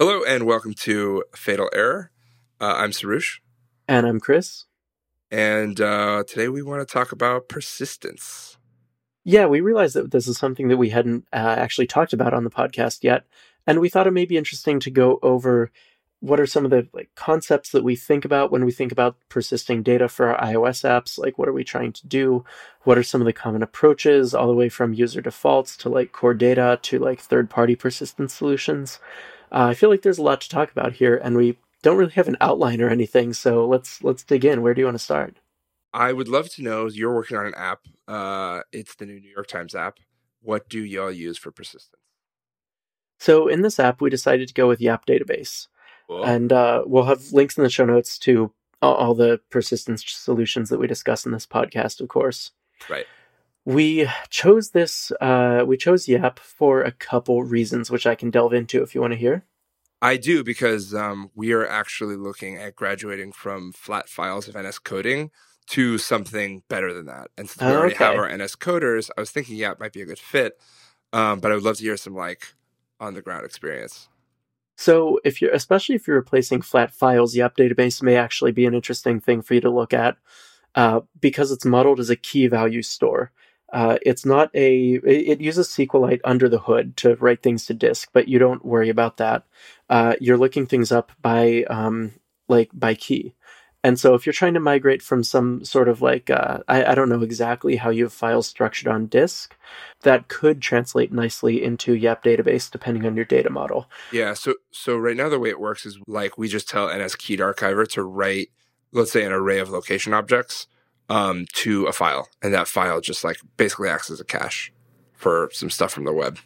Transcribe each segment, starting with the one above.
Hello and welcome to Fatal Error. Uh, I'm Soroush. And I'm Chris. And uh, today we want to talk about persistence. Yeah, we realized that this is something that we hadn't uh, actually talked about on the podcast yet. And we thought it may be interesting to go over what are some of the like concepts that we think about when we think about persisting data for our iOS apps? Like, what are we trying to do? What are some of the common approaches, all the way from user defaults to like core data to like third party persistence solutions? Uh, I feel like there's a lot to talk about here, and we don't really have an outline or anything. So let's let's dig in. Where do you want to start? I would love to know. You're working on an app. Uh, it's the new New York Times app. What do y'all use for persistence? So in this app, we decided to go with Yap Database. And uh, we'll have links in the show notes to all the persistence solutions that we discuss in this podcast, of course. Right. We chose this, uh, we chose Yap for a couple reasons, which I can delve into if you want to hear. I do because um, we are actually looking at graduating from flat files of NS coding to something better than that. And since we already okay. have our NS coders, I was thinking, yap might be a good fit. Um, but I would love to hear some like on the ground experience. So if you're, especially if you're replacing flat files, Yap database may actually be an interesting thing for you to look at uh, because it's modeled as a key value store. Uh, it's not a, it uses SQLite under the hood to write things to disk, but you don't worry about that. Uh, you're looking things up by, um, like by key. And so if you're trying to migrate from some sort of like, uh, I, I, don't know exactly how you have files structured on disk, that could translate nicely into Yap database depending on your data model. Yeah. So, so right now the way it works is like we just tell NS Keyed Archiver to write, let's say an array of location objects um, to a file. And that file just like basically acts as a cache for some stuff from the web.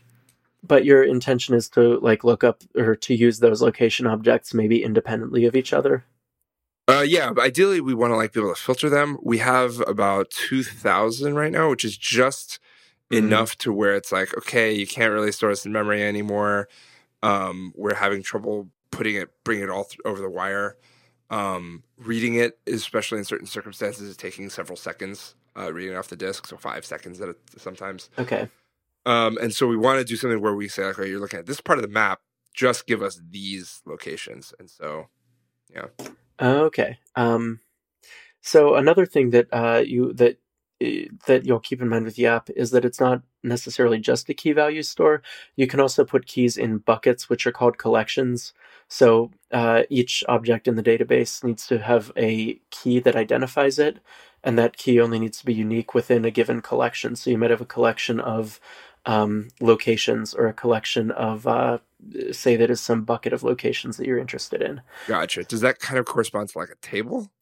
But your intention is to like look up or to use those location objects maybe independently of each other? Uh, yeah, but ideally we want to like be able to filter them. We have about two thousand right now, which is just mm-hmm. enough to where it's like, okay, you can't really store this in memory anymore. Um, we're having trouble putting it, bringing it all th- over the wire. Um, reading it, especially in certain circumstances, is taking several seconds. Uh, reading off the disk, so five seconds at a, sometimes. Okay. Um, and so we want to do something where we say, okay, you're looking at this part of the map. Just give us these locations, and so, yeah. Okay. Um, so another thing that uh, you that eh, that you'll keep in mind with Yap is that it's not necessarily just a key value store. You can also put keys in buckets, which are called collections. So uh, each object in the database needs to have a key that identifies it, and that key only needs to be unique within a given collection. So you might have a collection of um, locations or a collection of uh, say that is some bucket of locations that you're interested in. Gotcha. Does that kind of correspond to like a table?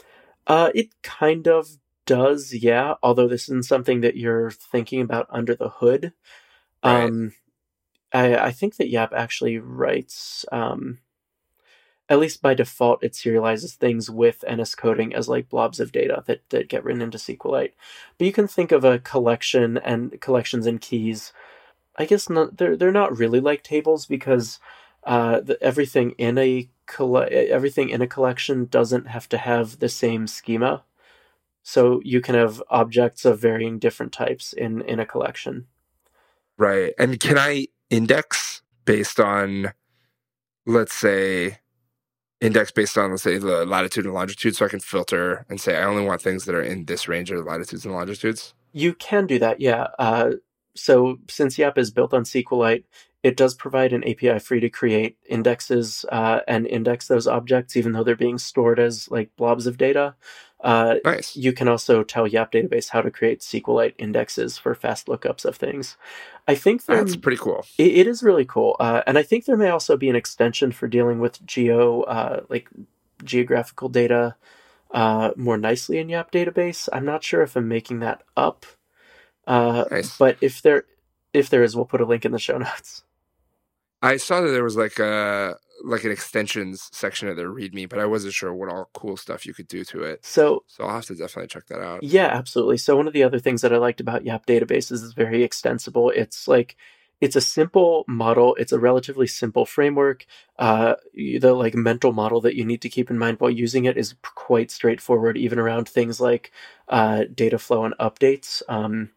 Uh, it kind of does, yeah. Although this isn't something that you're thinking about under the hood. Right. Um, I, I think that Yap actually writes, um, at least by default, it serializes things with NS coding as like blobs of data that, that get written into SQLite. But you can think of a collection and collections and keys I guess not. They're they're not really like tables because uh, the, everything in a everything in a collection doesn't have to have the same schema. So you can have objects of varying different types in in a collection. Right. And can I index based on let's say index based on let's say the latitude and longitude so I can filter and say I only want things that are in this range of latitudes and longitudes? You can do that, yeah. Uh, so since Yap is built on SQLite, it does provide an API free to create indexes uh, and index those objects, even though they're being stored as like blobs of data. Uh, nice. You can also tell Yap database how to create SQLite indexes for fast lookups of things. I think that's pretty cool. it, it is really cool, uh, and I think there may also be an extension for dealing with geo, uh, like geographical data, uh, more nicely in Yap database. I'm not sure if I'm making that up. Uh, nice. But if there if there is, we'll put a link in the show notes. I saw that there was like a like an extensions section of the README, but I wasn't sure what all cool stuff you could do to it. So, so I'll have to definitely check that out. Yeah, absolutely. So one of the other things that I liked about Yap databases is very extensible. It's like it's a simple model. It's a relatively simple framework. Uh, the like mental model that you need to keep in mind while using it is quite straightforward, even around things like uh, data flow and updates. Um,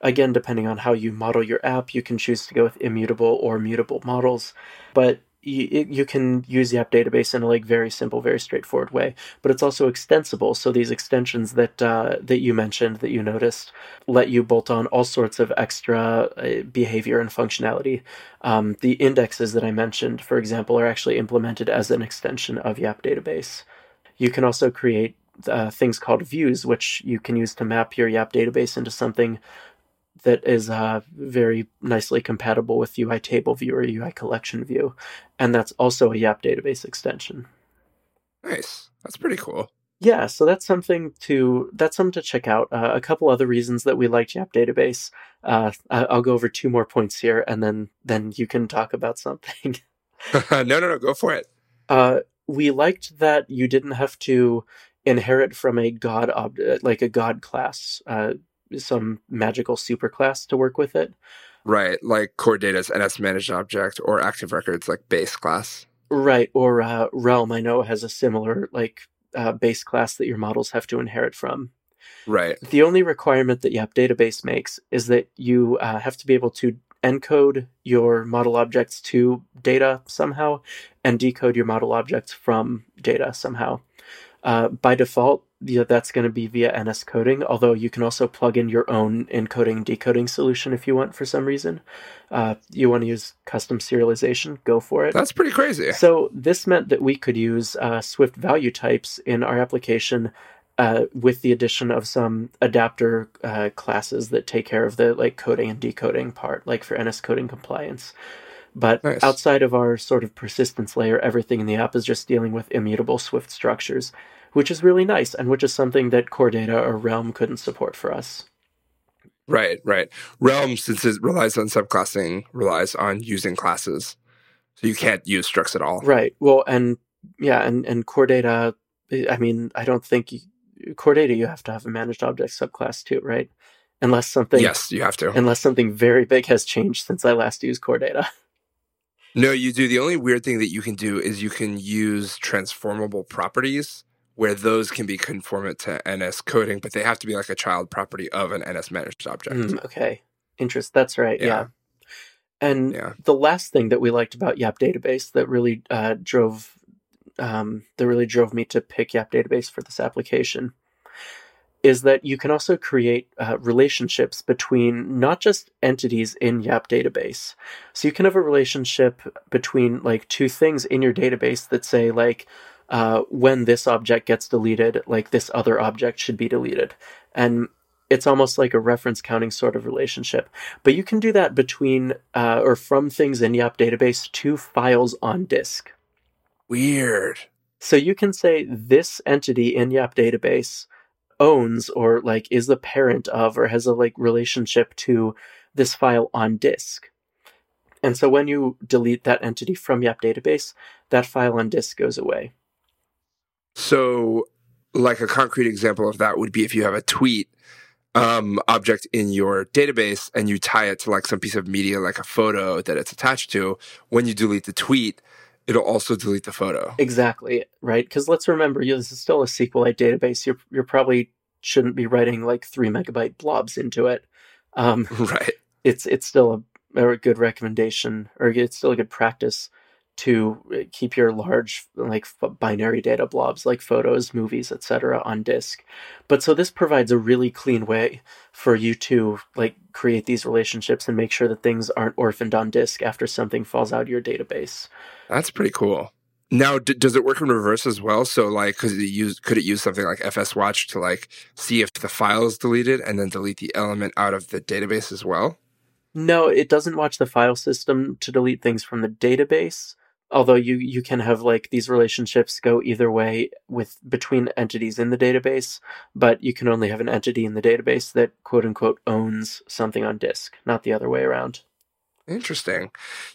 again, depending on how you model your app, you can choose to go with immutable or mutable models. But you, you can use the app database in a like very simple, very straightforward way, but it's also extensible. So these extensions that uh, that you mentioned that you noticed let you bolt on all sorts of extra uh, behavior and functionality. Um, the indexes that I mentioned, for example, are actually implemented as an extension of Yap database. You can also create uh, things called views, which you can use to map your Yap database into something that is uh, very nicely compatible with UI table view or UI collection view. And that's also a YAP database extension. Nice. That's pretty cool. Yeah, so that's something to that's something to check out. Uh, a couple other reasons that we liked Yap Database. Uh, I'll go over two more points here, and then then you can talk about something. no, no, no, go for it. Uh, we liked that you didn't have to inherit from a god ob- like a god class uh, some magical superclass to work with it. Right, like core data's NS managed object or active records like base class. Right, or uh, Realm I know has a similar like uh, base class that your models have to inherit from. Right. The only requirement that Yap database makes is that you uh, have to be able to encode your model objects to data somehow and decode your model objects from data somehow. Uh, by default, yeah, that's going to be via NS coding, although you can also plug in your own encoding decoding solution if you want for some reason. Uh, you want to use custom serialization, go for it. That's pretty crazy. So, this meant that we could use uh, Swift value types in our application uh, with the addition of some adapter uh, classes that take care of the like coding and decoding part, like for NS coding compliance. But nice. outside of our sort of persistence layer, everything in the app is just dealing with immutable Swift structures which is really nice and which is something that Core Data or Realm couldn't support for us. Right, right. Realm, since it relies on subclassing, relies on using classes. So you can't use structs at all. Right. Well, and yeah, and, and Core Data, I mean, I don't think you, Core Data, you have to have a managed object subclass too, right? Unless something. Yes, you have to. Unless something very big has changed since I last used Core Data. No, you do. The only weird thing that you can do is you can use transformable properties where those can be conformant to NS coding, but they have to be like a child property of an NS managed object. Mm, okay. Interest. That's right. Yeah. yeah. And yeah. the last thing that we liked about Yap Database that really uh, drove um, that really drove me to pick Yap Database for this application is that you can also create uh, relationships between not just entities in Yap database. So you can have a relationship between like two things in your database that say like, uh, when this object gets deleted, like this other object should be deleted. And it's almost like a reference counting sort of relationship. But you can do that between uh, or from things in Yap database to files on disk. Weird. So you can say this entity in Yap database owns or like is the parent of or has a like relationship to this file on disk. And so when you delete that entity from Yap database, that file on disk goes away. So, like a concrete example of that would be if you have a tweet um, object in your database and you tie it to like some piece of media, like a photo that it's attached to. When you delete the tweet, it'll also delete the photo. Exactly right. Because let's remember, you know, this is still a SQLite database. You're you're probably shouldn't be writing like three megabyte blobs into it. Um, right. It's it's still a, a good recommendation, or it's still a good practice to uh, keep your large like binary data blobs like photos movies etc on disk. But so this provides a really clean way for you to like create these relationships and make sure that things aren't orphaned on disk after something falls out of your database. That's pretty cool. Now d- does it work in reverse as well? So like could it use could it use something like fs watch to like see if the file is deleted and then delete the element out of the database as well? No, it doesn't watch the file system to delete things from the database although you you can have like these relationships go either way with between entities in the database but you can only have an entity in the database that quote unquote owns something on disk not the other way around. Interesting.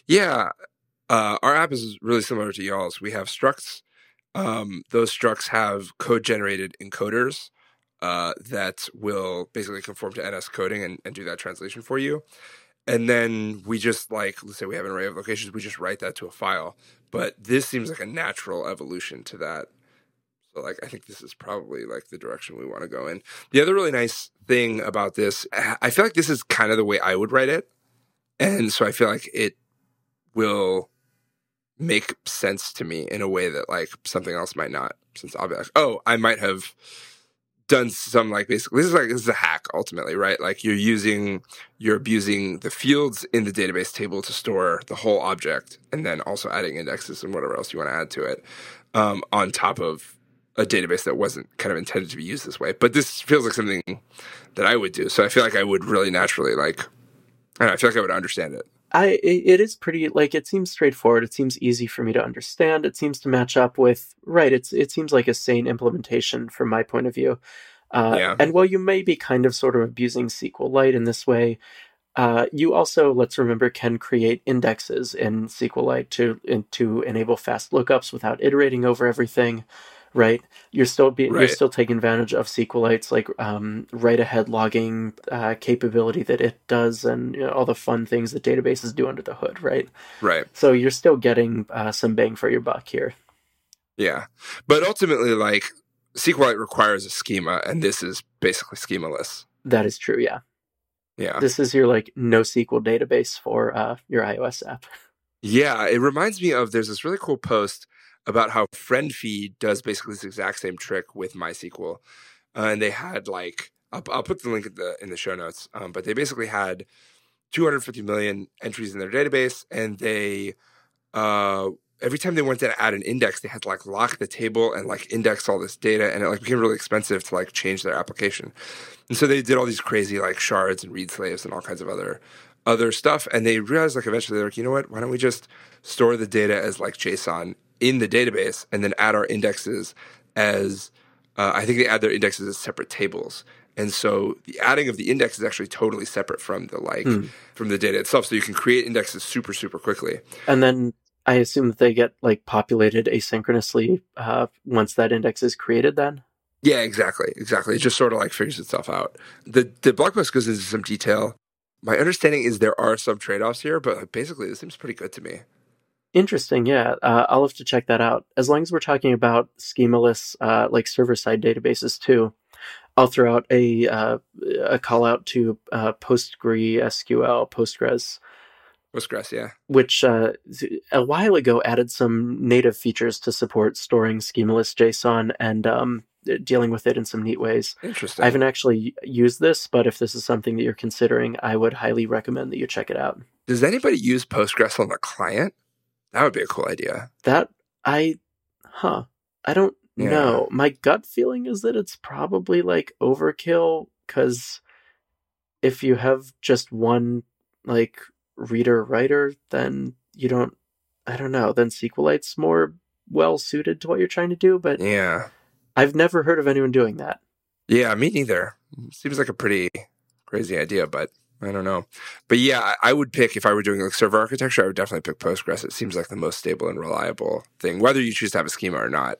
Yeah uh, our app is really similar to y'all's. We have structs um, those structs have code generated encoders uh, that will basically conform to ns coding and, and do that translation for you and then we just like let's say we have an array of locations we just write that to a file. But this seems like a natural evolution to that. So like i think this is probably like the direction we want to go in. The other really nice thing about this i feel like this is kind of the way i would write it. And so i feel like it will make sense to me in a way that like something else might not. Since I'll be like, oh, I might have done some like basically this is like this is a hack ultimately, right? Like you're using you're abusing the fields in the database table to store the whole object, and then also adding indexes and whatever else you want to add to it um, on top of a database that wasn't kind of intended to be used this way. But this feels like something that I would do, so I feel like I would really naturally like. I, know, I feel like I would understand it. I it is pretty like it seems straightforward. It seems easy for me to understand. It seems to match up with right. It's it seems like a sane implementation from my point of view. Uh, yeah. And while you may be kind of sort of abusing SQLite in this way, uh, you also let's remember can create indexes in SQLite to in, to enable fast lookups without iterating over everything right? You're still being right. you're still taking advantage of SQLite's like um, write ahead logging uh, capability that it does, and you know, all the fun things that databases do under the hood, right? Right. So you're still getting uh, some bang for your buck here. Yeah, but ultimately, like SQLite requires a schema, and this is basically schemaless. That is true. Yeah. Yeah. This is your like NoSQL database for uh, your iOS app. Yeah, it reminds me of there's this really cool post about how FriendFeed does basically this exact same trick with MySQL, uh, and they had like I'll, I'll, put the link in the in the show notes, um, but they basically had 250 million entries in their database, and they uh, every time they went to add an index, they had to like lock the table and like index all this data, and it like became really expensive to like change their application. And so they did all these crazy like shards and read slaves and all kinds of other other stuff, and they realized like eventually they're like, you know what? Why don't we just store the data as like JSON in the database and then add our indexes as uh, I think they add their indexes as separate tables. And so the adding of the index is actually totally separate from the like hmm. from the data itself. So you can create indexes super super quickly. And then I assume that they get like populated asynchronously uh, once that index is created. Then. Yeah, exactly, exactly. It just sort of like figures itself out. The the blog post goes into some detail. My understanding is there are some trade offs here, but basically this seems pretty good to me. Interesting. Yeah, uh, I'll have to check that out. As long as we're talking about schemaless, uh, like server-side databases too, I'll throw out a uh, a call out to uh, PostgreSQL, Postgres. Postgres, yeah. Which uh, a while ago added some native features to support storing schemaless JSON and um, dealing with it in some neat ways. Interesting. I haven't actually used this, but if this is something that you're considering, I would highly recommend that you check it out. Does anybody use Postgres on the client? That would be a cool idea. That I, huh? I don't yeah. know. My gut feeling is that it's probably like overkill because if you have just one like reader writer, then you don't. I don't know. Then SQLite's more well suited to what you're trying to do. But yeah, I've never heard of anyone doing that. Yeah, me neither. Seems like a pretty crazy idea, but I don't know. But yeah, I would pick if I were doing like server architecture, I would definitely pick Postgres. It seems like the most stable and reliable thing, whether you choose to have a schema or not.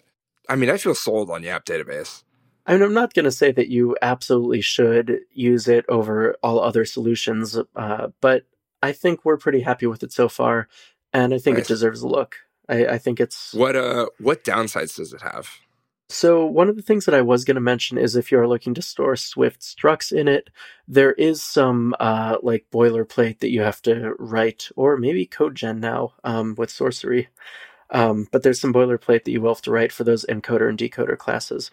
I mean, I feel sold on Yap database. I mean, I'm not going to say that you absolutely should use it over all other solutions, uh, but I think we're pretty happy with it so far, and I think nice. it deserves a look. I, I think it's what uh what downsides does it have? So one of the things that I was going to mention is if you're looking to store Swift structs in it, there is some uh, like boilerplate that you have to write, or maybe CodeGen now um, with Sourcery. Um, but there's some boilerplate that you will have to write for those encoder and decoder classes.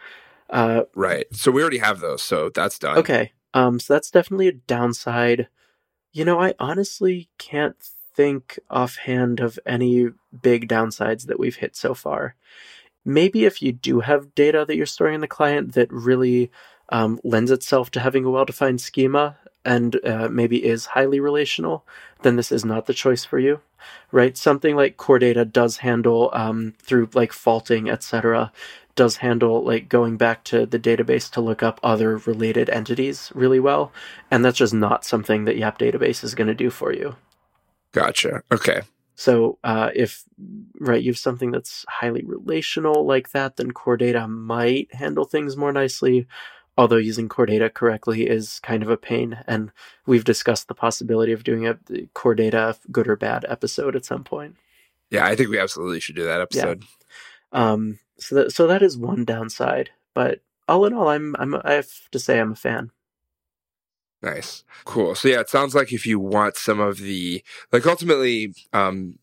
Uh, right. So we already have those, so that's done. Okay. Um, so that's definitely a downside. You know, I honestly can't think offhand of any big downsides that we've hit so far maybe if you do have data that you're storing in the client that really um, lends itself to having a well-defined schema and uh, maybe is highly relational, then this is not the choice for you, right? Something like core data does handle um, through like faulting, etc. Does handle like going back to the database to look up other related entities really well, and that's just not something that Yap database is going to do for you. Gotcha. Okay. So uh, if right you have something that's highly relational like that, then core data might handle things more nicely. Although using core data correctly is kind of a pain, and we've discussed the possibility of doing a core data good or bad episode at some point. Yeah, I think we absolutely should do that episode. Yeah. Um, so that so that is one downside, but all in all, I'm I'm I have to say I'm a fan. Nice. Cool. So yeah, it sounds like if you want some of the like ultimately um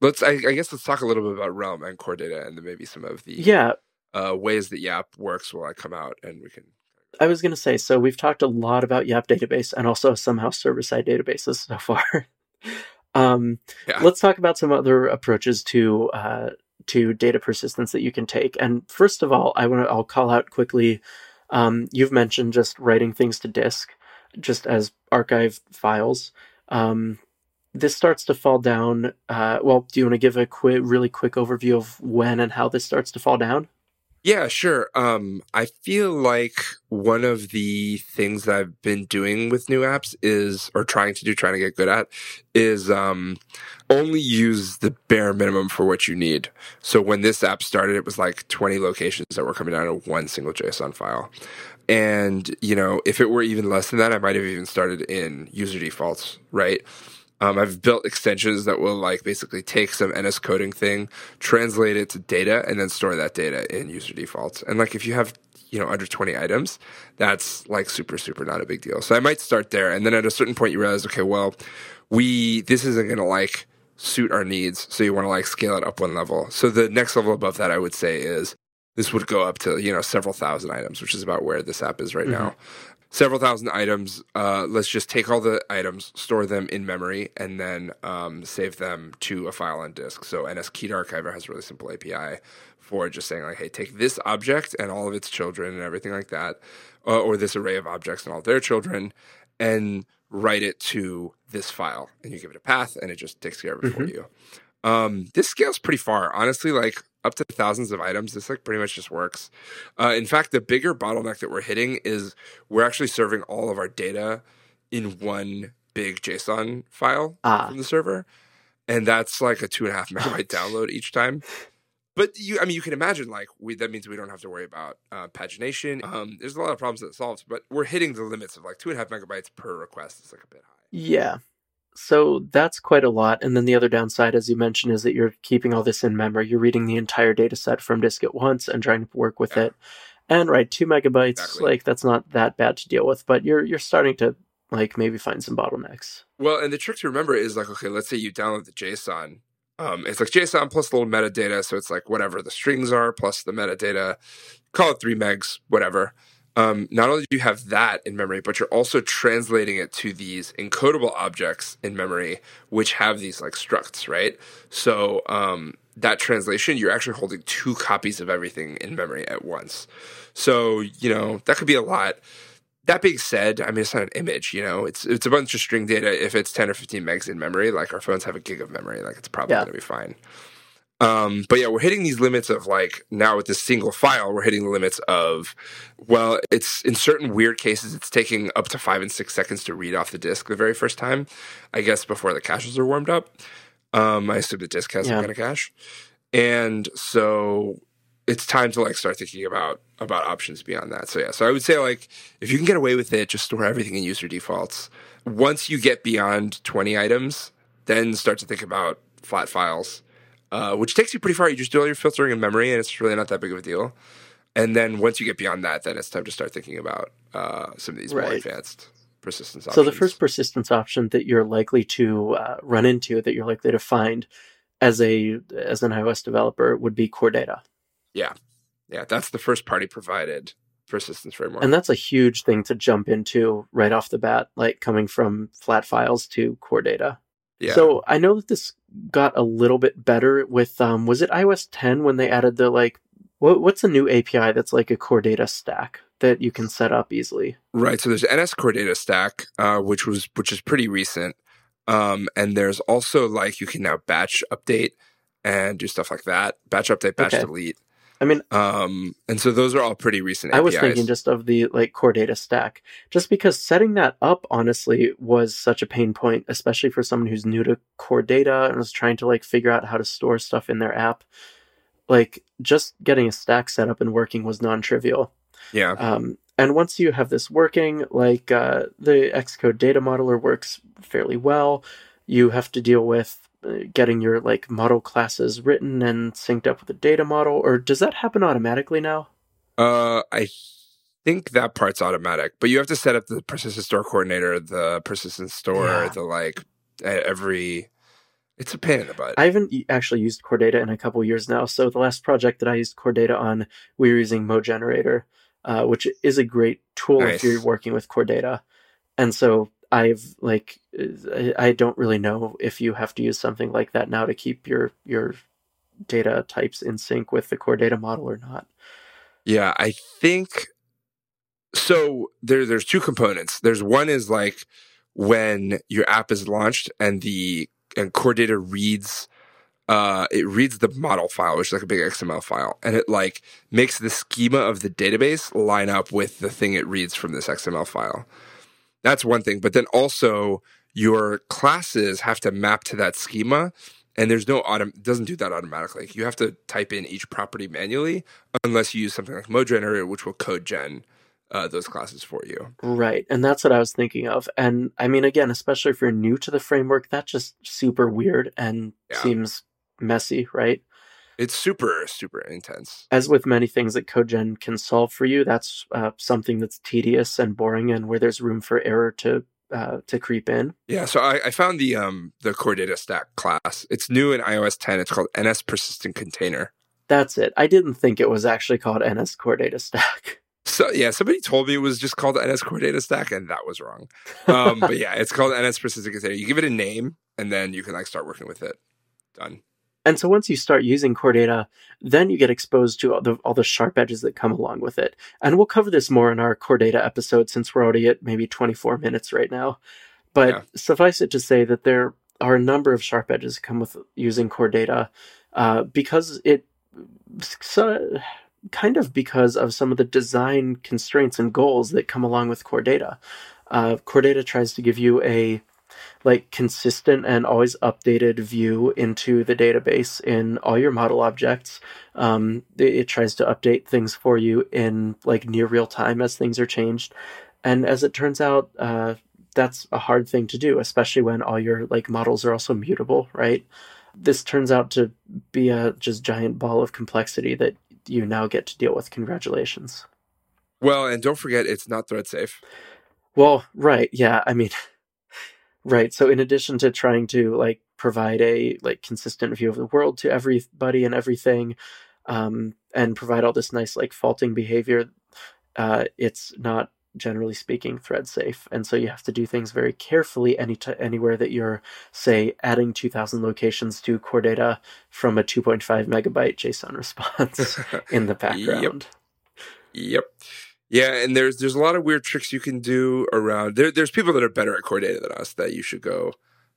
let's I, I, guess let's talk a little bit about Realm and core data and then maybe some of the yeah uh, ways that Yap works while I come out and we can. I was going to say so. We've talked a lot about Yap database and also somehow server side databases so far. um, yeah. Let's talk about some other approaches to uh, to data persistence that you can take. And first of all, I want to I'll call out quickly. Um, you've mentioned just writing things to disk, just as archive files. Um, this starts to fall down. Uh, well, do you want to give a quick, really quick overview of when and how this starts to fall down? Yeah, sure. Um, I feel like one of the things that I've been doing with new apps is, or trying to do, trying to get good at, is um, only use the bare minimum for what you need. So when this app started, it was like 20 locations that were coming down to one single JSON file. And, you know, if it were even less than that, I might have even started in user defaults, right? Um, I've built extensions that will like basically take some NS coding thing, translate it to data, and then store that data in user defaults. And like if you have you know under 20 items, that's like super super not a big deal. So I might start there, and then at a certain point you realize, okay, well, we this isn't going to like suit our needs, so you want to like scale it up one level. So the next level above that, I would say, is this would go up to you know several thousand items, which is about where this app is right mm-hmm. now several thousand items. Uh, let's just take all the items, store them in memory, and then um, save them to a file on disk. So NSKeyed Archiver has a really simple API for just saying like, hey, take this object and all of its children and everything like that, uh, or this array of objects and all their children, and write it to this file. And you give it a path, and it just takes care of it mm-hmm. for you. Um, this scales pretty far, honestly. Like up to thousands of items, this like pretty much just works. Uh, in fact, the bigger bottleneck that we're hitting is we're actually serving all of our data in one big JSON file ah. from the server, and that's like a two and a half megabyte download each time. But you, I mean, you can imagine like we, that means we don't have to worry about uh, pagination. Um, there's a lot of problems that it solves, but we're hitting the limits of like two and a half megabytes per request. It's like a bit high. Yeah, so that's quite a lot. And then the other downside, as you mentioned, is that you're keeping all this in memory. You're reading the entire data set from disk at once and trying to work with yeah. it. And right, two megabytes, exactly. like that's not that bad to deal with, but you're you're starting to like maybe find some bottlenecks. Well, and the trick to remember is like, okay, let's say you download the JSON. Um, it's like JSON plus a little metadata, so it's like whatever the strings are plus the metadata. Call it three megs, whatever um, not only do you have that in memory, but you're also translating it to these encodable objects in memory, which have these like structs, right? So um, that translation, you're actually holding two copies of everything in memory at once. So you know that could be a lot. That being said, I mean it's not an image, you know, it's it's a bunch of string data. If it's ten or fifteen megs in memory, like our phones have a gig of memory, like it's probably yeah. gonna be fine. Um, but yeah, we're hitting these limits of like now with this single file, we're hitting the limits of, well, it's in certain weird cases, it's taking up to five and six seconds to read off the disk the very first time, I guess before the caches are warmed up. Um, I assume the disk has yeah. some kind of cache. And so it's time to like start thinking about about options beyond that. So yeah, so I would say like if you can get away with it, just store everything in user defaults. Once you get beyond 20 items, then start to think about flat files uh, which takes you pretty far. You just do all your filtering in memory, and it's really not that big of a deal. And then once you get beyond that, then it's time to start thinking about uh, some of these right. more advanced persistence options. So the first persistence option that you're likely to uh, run into, that you're likely to find as a as an iOS developer, would be Core Data. Yeah, yeah, that's the first party provided persistence framework, and that's a huge thing to jump into right off the bat, like coming from flat files to Core Data. Yeah. So I know that this got a little bit better with um was it iOS 10 when they added the like what what's a new API that's like a core data stack that you can set up easily? Right. So there's NS core data stack, uh, which was which is pretty recent. Um, and there's also like you can now batch update and do stuff like that. Batch update, batch okay. delete. I mean, um, and so those are all pretty recent. I was thinking just of the like core data stack, just because setting that up honestly was such a pain point, especially for someone who's new to core data and was trying to like figure out how to store stuff in their app. Like just getting a stack set up and working was non-trivial. Yeah. Um, and once you have this working, like uh, the Xcode data modeler works fairly well, you have to deal with getting your like model classes written and synced up with the data model, or does that happen automatically now? Uh, I think that part's automatic, but you have to set up the persistent store coordinator, the persistent store, yeah. the like every It's a pain in the butt. I haven't actually used Core Data in a couple years now. So the last project that I used Core Data on, we were using MoGenerator, uh, which is a great tool nice. if you're working with Core Data. And so I've like I don't really know if you have to use something like that now to keep your your data types in sync with the core data model or not. Yeah, I think so there there's two components. There's one is like when your app is launched and the and core data reads uh, it reads the model file, which is like a big XML file, and it like makes the schema of the database line up with the thing it reads from this XML file. That's one thing. But then also your classes have to map to that schema. And there's no autom doesn't do that automatically. You have to type in each property manually unless you use something like MoGenerator, which will code gen uh, those classes for you. Right. And that's what I was thinking of. And I mean, again, especially if you're new to the framework, that's just super weird and yeah. seems messy, right? It's super, super intense. As with many things that CodeGen can solve for you, that's uh, something that's tedious and boring, and where there's room for error to uh, to creep in. Yeah, so I, I, found the um the core data stack class. It's new in iOS 10. It's called NS Persistent Container. That's it. I didn't think it was actually called NS Core Data Stack. So yeah, somebody told me it was just called NS Core Data Stack, and that was wrong. Um, but yeah, it's called NS Persistent Container. You give it a name, and then you can like start working with it. Done. And so once you start using core data, then you get exposed to all the, all the sharp edges that come along with it. And we'll cover this more in our core data episode since we're already at maybe 24 minutes right now. But yeah. suffice it to say that there are a number of sharp edges that come with using core data uh, because it so, kind of because of some of the design constraints and goals that come along with core data. Uh, core data tries to give you a like consistent and always updated view into the database in all your model objects. Um, it, it, tries to update things for you in like near real time as things are changed. And as it turns out, uh, that's a hard thing to do, especially when all your like models are also mutable, right? This turns out to be a just giant ball of complexity that you now get to deal with. Congratulations. Well, and don't forget, it's not thread safe. Well, right. Yeah. I mean, Right. So in addition to trying to like provide a like consistent view of the world to everybody and everything, um, and provide all this nice like faulting behavior, uh, it's not generally speaking thread safe and so you have to do things very carefully any t- anywhere that you're say adding 2000 locations to core data from a 2.5 megabyte json response in the background yep. yep. Yeah, and there's there's a lot of weird tricks you can do around. There, there's people that are better at core data than us that you should go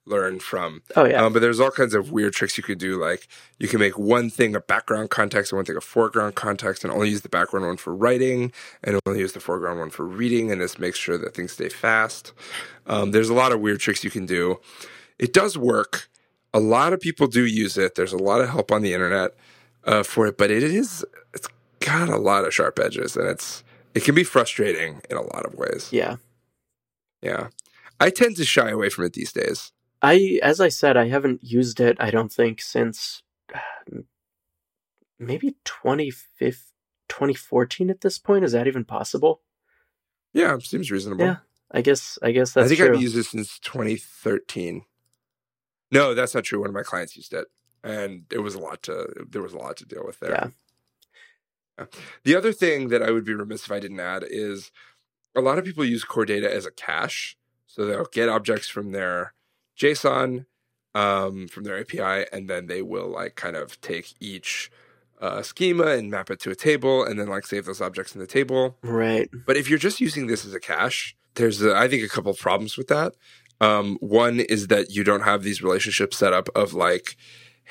learn from. Oh yeah. Um, but there's all kinds of weird tricks you can do. Like you can make one thing a background context and one thing a foreground context, and only use the background one for writing, and only use the foreground one for reading, and this makes sure that things stay fast. Um, there's a lot of weird tricks you can do. It does work. A lot of people do use it. There's a lot of help on the internet uh, for it, but it is it's got a lot of sharp edges, and it's it can be frustrating in a lot of ways. Yeah. Yeah. I tend to shy away from it these days. I as I said, I haven't used it, I don't think, since maybe 2014 at this point. Is that even possible? Yeah, seems reasonable. Yeah. I guess I guess that's I think true. I've used it since 2013. No, that's not true. One of my clients used it and it was a lot to there was a lot to deal with there. Yeah. The other thing that I would be remiss if I didn't add is a lot of people use core data as a cache. So they'll get objects from their JSON, um, from their API, and then they will like kind of take each uh, schema and map it to a table and then like save those objects in the table. Right. But if you're just using this as a cache, there's a, I think a couple of problems with that. Um, one is that you don't have these relationships set up of like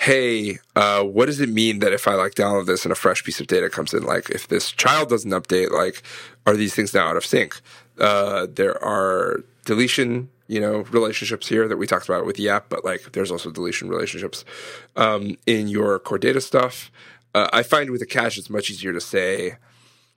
hey, uh, what does it mean that if I like download this and a fresh piece of data comes in, like if this child doesn't update, like are these things now out of sync? Uh, there are deletion, you know, relationships here that we talked about with Yap, but like there's also deletion relationships um, in your core data stuff. Uh, I find with a cache, it's much easier to say,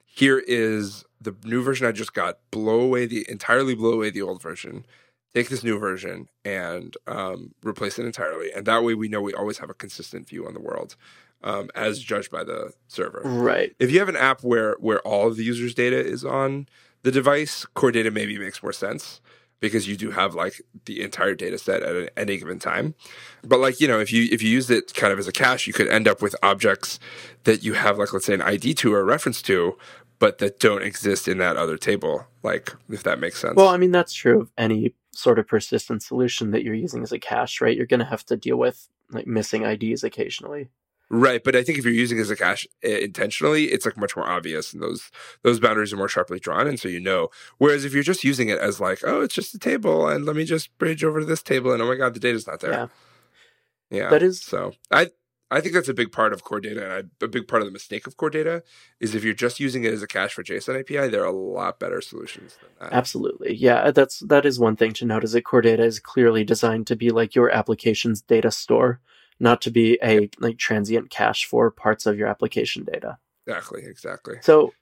here is the new version I just got. Blow away the entirely blow away the old version take this new version and um, replace it entirely. And that way we know we always have a consistent view on the world um, as judged by the server. Right. If you have an app where, where all of the user's data is on the device, core data maybe makes more sense because you do have like the entire data set at any given time. But like, you know, if you if you use it kind of as a cache, you could end up with objects that you have like let's say an ID to or a reference to, but that don't exist in that other table. Like if that makes sense. Well, I mean that's true of any sort of persistent solution that you're using as a cache, right? You're going to have to deal with like missing IDs occasionally. Right, but I think if you're using it as a cache intentionally, it's like much more obvious, and those those boundaries are more sharply drawn, and so you know. Whereas if you're just using it as like, oh, it's just a table, and let me just bridge over to this table, and oh my god, the data's not there. Yeah, yeah. That is so. I I think that's a big part of core data, and I, a big part of the mistake of core data is if you're just using it as a cache for JSON API, there are a lot better solutions than that. Absolutely, yeah. That's that is one thing to note: is that core data is clearly designed to be like your application's data store not to be a like transient cache for parts of your application data. Exactly, exactly. So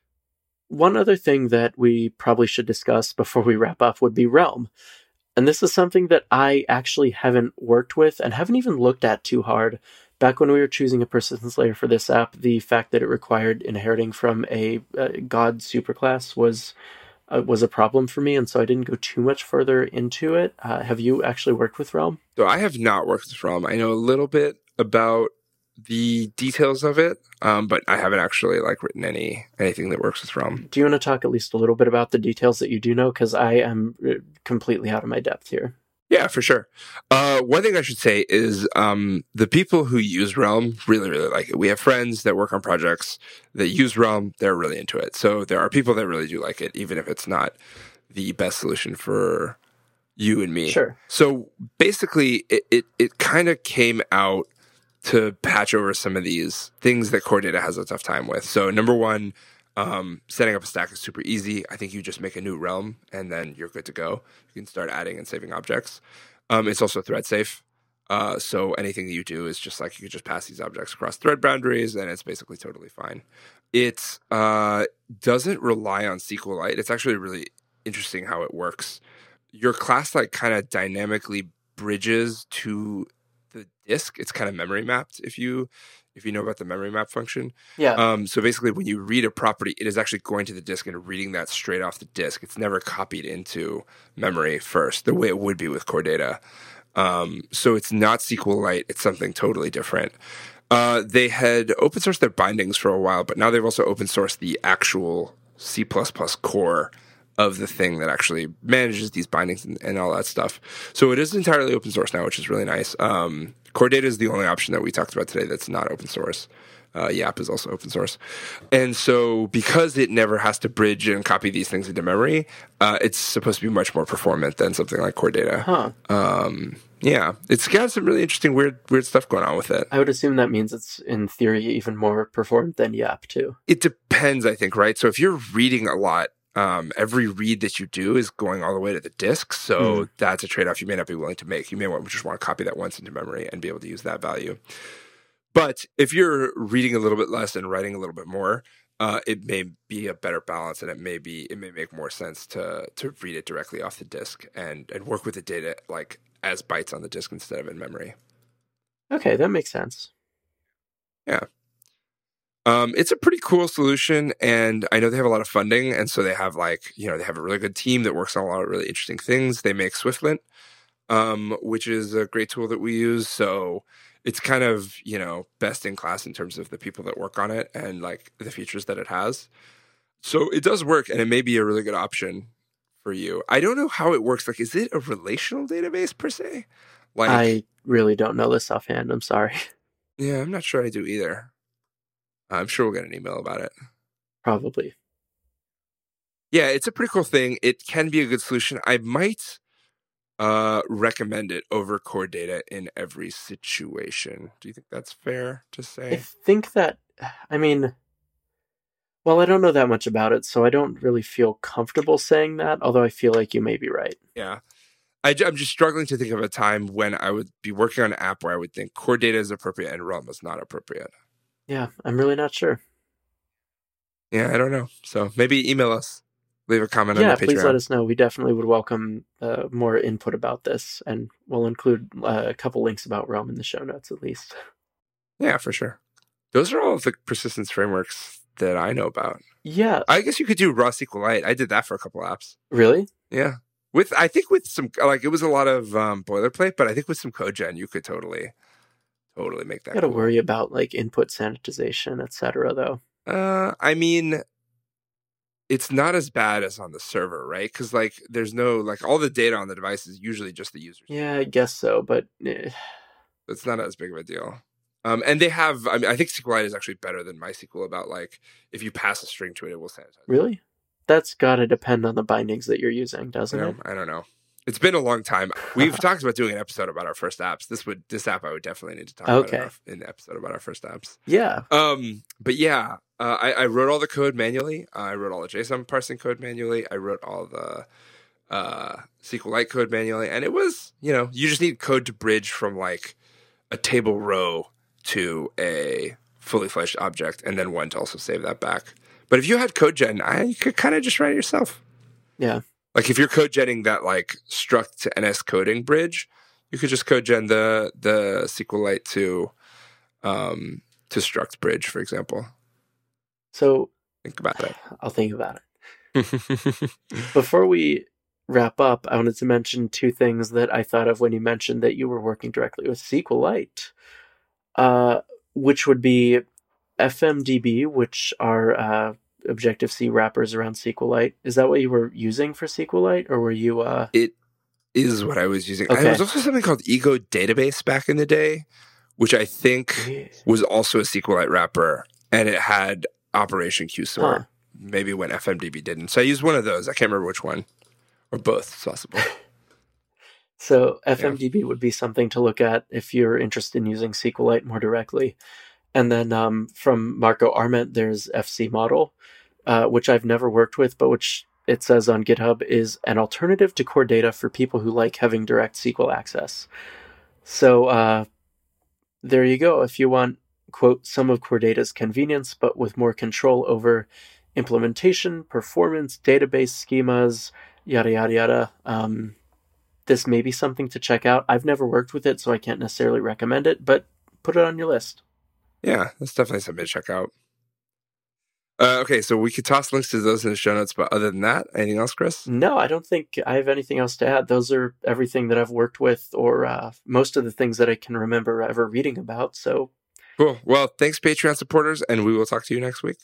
one other thing that we probably should discuss before we wrap up would be Realm. And this is something that I actually haven't worked with and haven't even looked at too hard. Back when we were choosing a persistence layer for this app, the fact that it required inheriting from a, a God superclass was uh, was a problem for me, and so I didn't go too much further into it. Uh, have you actually worked with Realm? So I have not worked with Realm. I know a little bit about the details of it, um, but I haven't actually like written any anything that works with Realm. Do you want to talk at least a little bit about the details that you do know? Because I am uh, completely out of my depth here. Yeah, for sure. Uh, one thing I should say is um, the people who use Realm really, really like it. We have friends that work on projects that use Realm. They're really into it. So there are people that really do like it, even if it's not the best solution for you and me. Sure. So basically, it, it, it kind of came out to patch over some of these things that core data has a tough time with. So number one, um, setting up a stack is super easy. I think you just make a new realm and then you're good to go. You can start adding and saving objects. Um, it's also thread safe. Uh, so anything that you do is just like you can just pass these objects across thread boundaries and it's basically totally fine. It uh, doesn't rely on SQLite. It's actually really interesting how it works. Your class like kind of dynamically bridges to the disk. It's kind of memory mapped if you if you know about the memory map function. Yeah. Um, so basically, when you read a property, it is actually going to the disk and reading that straight off the disk. It's never copied into memory first, the way it would be with core data. Um, so it's not SQLite. It's something totally different. Uh, they had open sourced their bindings for a while, but now they've also open sourced the actual C++ core of the thing that actually manages these bindings and, and, all that stuff. So it is entirely open source now, which is really nice. Um, Core Data is the only option that we talked about today that's not open source. Uh, Yap is also open source. And so, because it never has to bridge and copy these things into memory, uh, it's supposed to be much more performant than something like Core Data. Huh. Um, yeah, it's got some really interesting, weird, weird stuff going on with it. I would assume that means it's, in theory, even more performant than Yap, too. It depends, I think, right? So, if you're reading a lot, um, every read that you do is going all the way to the disk. So mm. that's a trade off you may not be willing to make. You may want, just want to copy that once into memory and be able to use that value. But if you're reading a little bit less and writing a little bit more, uh, it may be a better balance, and it may be it may make more sense to to read it directly off the disk and and work with the data like as bytes on the disk instead of in memory. Okay, that makes sense. Yeah. Um, it's a pretty cool solution, and I know they have a lot of funding, and so they have like you know they have a really good team that works on a lot of really interesting things. They make Swiftlint, um, which is a great tool that we use. So it's kind of you know best in class in terms of the people that work on it and like the features that it has. So it does work, and it may be a really good option for you. I don't know how it works. Like, is it a relational database per se? Like, I really don't know this offhand. I'm sorry. Yeah, I'm not sure I do either. I'm sure we'll get an email about it. Probably. Yeah, it's a pretty cool thing. It can be a good solution. I might uh, recommend it over core data in every situation. Do you think that's fair to say? I think that, I mean, well, I don't know that much about it, so I don't really feel comfortable saying that, although I feel like you may be right. Yeah. I, am just struggling to think of a time when I would be working on an app where I would think core data is appropriate and Realm is not appropriate. Yeah, I'm really not sure. Yeah, I don't know. So maybe email us, leave a comment yeah, on the Patreon. please let us know. We definitely would welcome uh, more input about this, and we'll include uh, a couple links about Realm in the show notes at least. Yeah, for sure. Those are all of the persistence frameworks that I know about. Yeah, I guess you could do raw SQLite. I did that for a couple apps. Really? Yeah. with I think with some like it was a lot of um, boilerplate, but I think with some CodeGen you could totally, totally make that. Got to cool. worry about like input sanitization, etc. Though. Uh, I mean, it's not as bad as on the server, right? Because like there's no like all the data on the device is usually just the user. Yeah, I guess so, but eh. it's not as big of a deal. Um, and they have, I mean, I think SQLite is actually better than MySQL about like if you pass a string to it, it will sanitize. Really? That's got to depend on the bindings that you're using, doesn't know, it? I don't know. It's been a long time. We've talked about doing an episode about our first apps. This would this app I would definitely need to talk okay. about in the episode about our first apps. Yeah. Um. But yeah, uh, I, I wrote all the code manually. Uh, I wrote all the JSON parsing code manually. I wrote all the uh, SQLite code manually, and it was you know you just need code to bridge from like a table row to a fully fledged object, and then one to also save that back. But if you had CodeGen, I, you could kind of just write it yourself. Yeah. Like if you're CodeGenning that like struct to NSCoding bridge, you could just CodeGen the the SQLite to um to struct bridge, for example. So think about that. I'll think about it. Before we wrap up, I wanted to mention two things that I thought of when you mentioned that you were working directly with SQLite, uh, which would be FMDB, which are uh, Objective C wrappers around SQLite. Is that what you were using for SQLite, or were you? Uh... It is what I was using. Okay. There was also something called EGODatabase back in the day, which I think was also a SQLite wrapper, and it had Operation queue support. Huh. Maybe when FMDB didn't. So I used one of those. I can't remember which one, or both. It's possible. so FMDB yeah. would be something to look at if you're interested in using SQLite more directly. And then um, from Marco Arment, there's FCModel, uh, which I've never worked with, but which it says on GitHub is an alternative to core data for people who like having direct SQL access. So uh, there you go. If you want, quote, some of core data's convenience, but with more control over implementation, performance, database schemas, yada, yada, yada. Um, this may be something to check out. I've never worked with it, so I can't necessarily recommend it, but put it on your list. Yeah, that's definitely something to check out. Uh, okay, so we could toss links to those in the show notes, but other than that, anything else, Chris? No, I don't think I have anything else to add. Those are everything that I've worked with, or uh, most of the things that I can remember ever reading about. So cool. Well, thanks, Patreon supporters, and we will talk to you next week.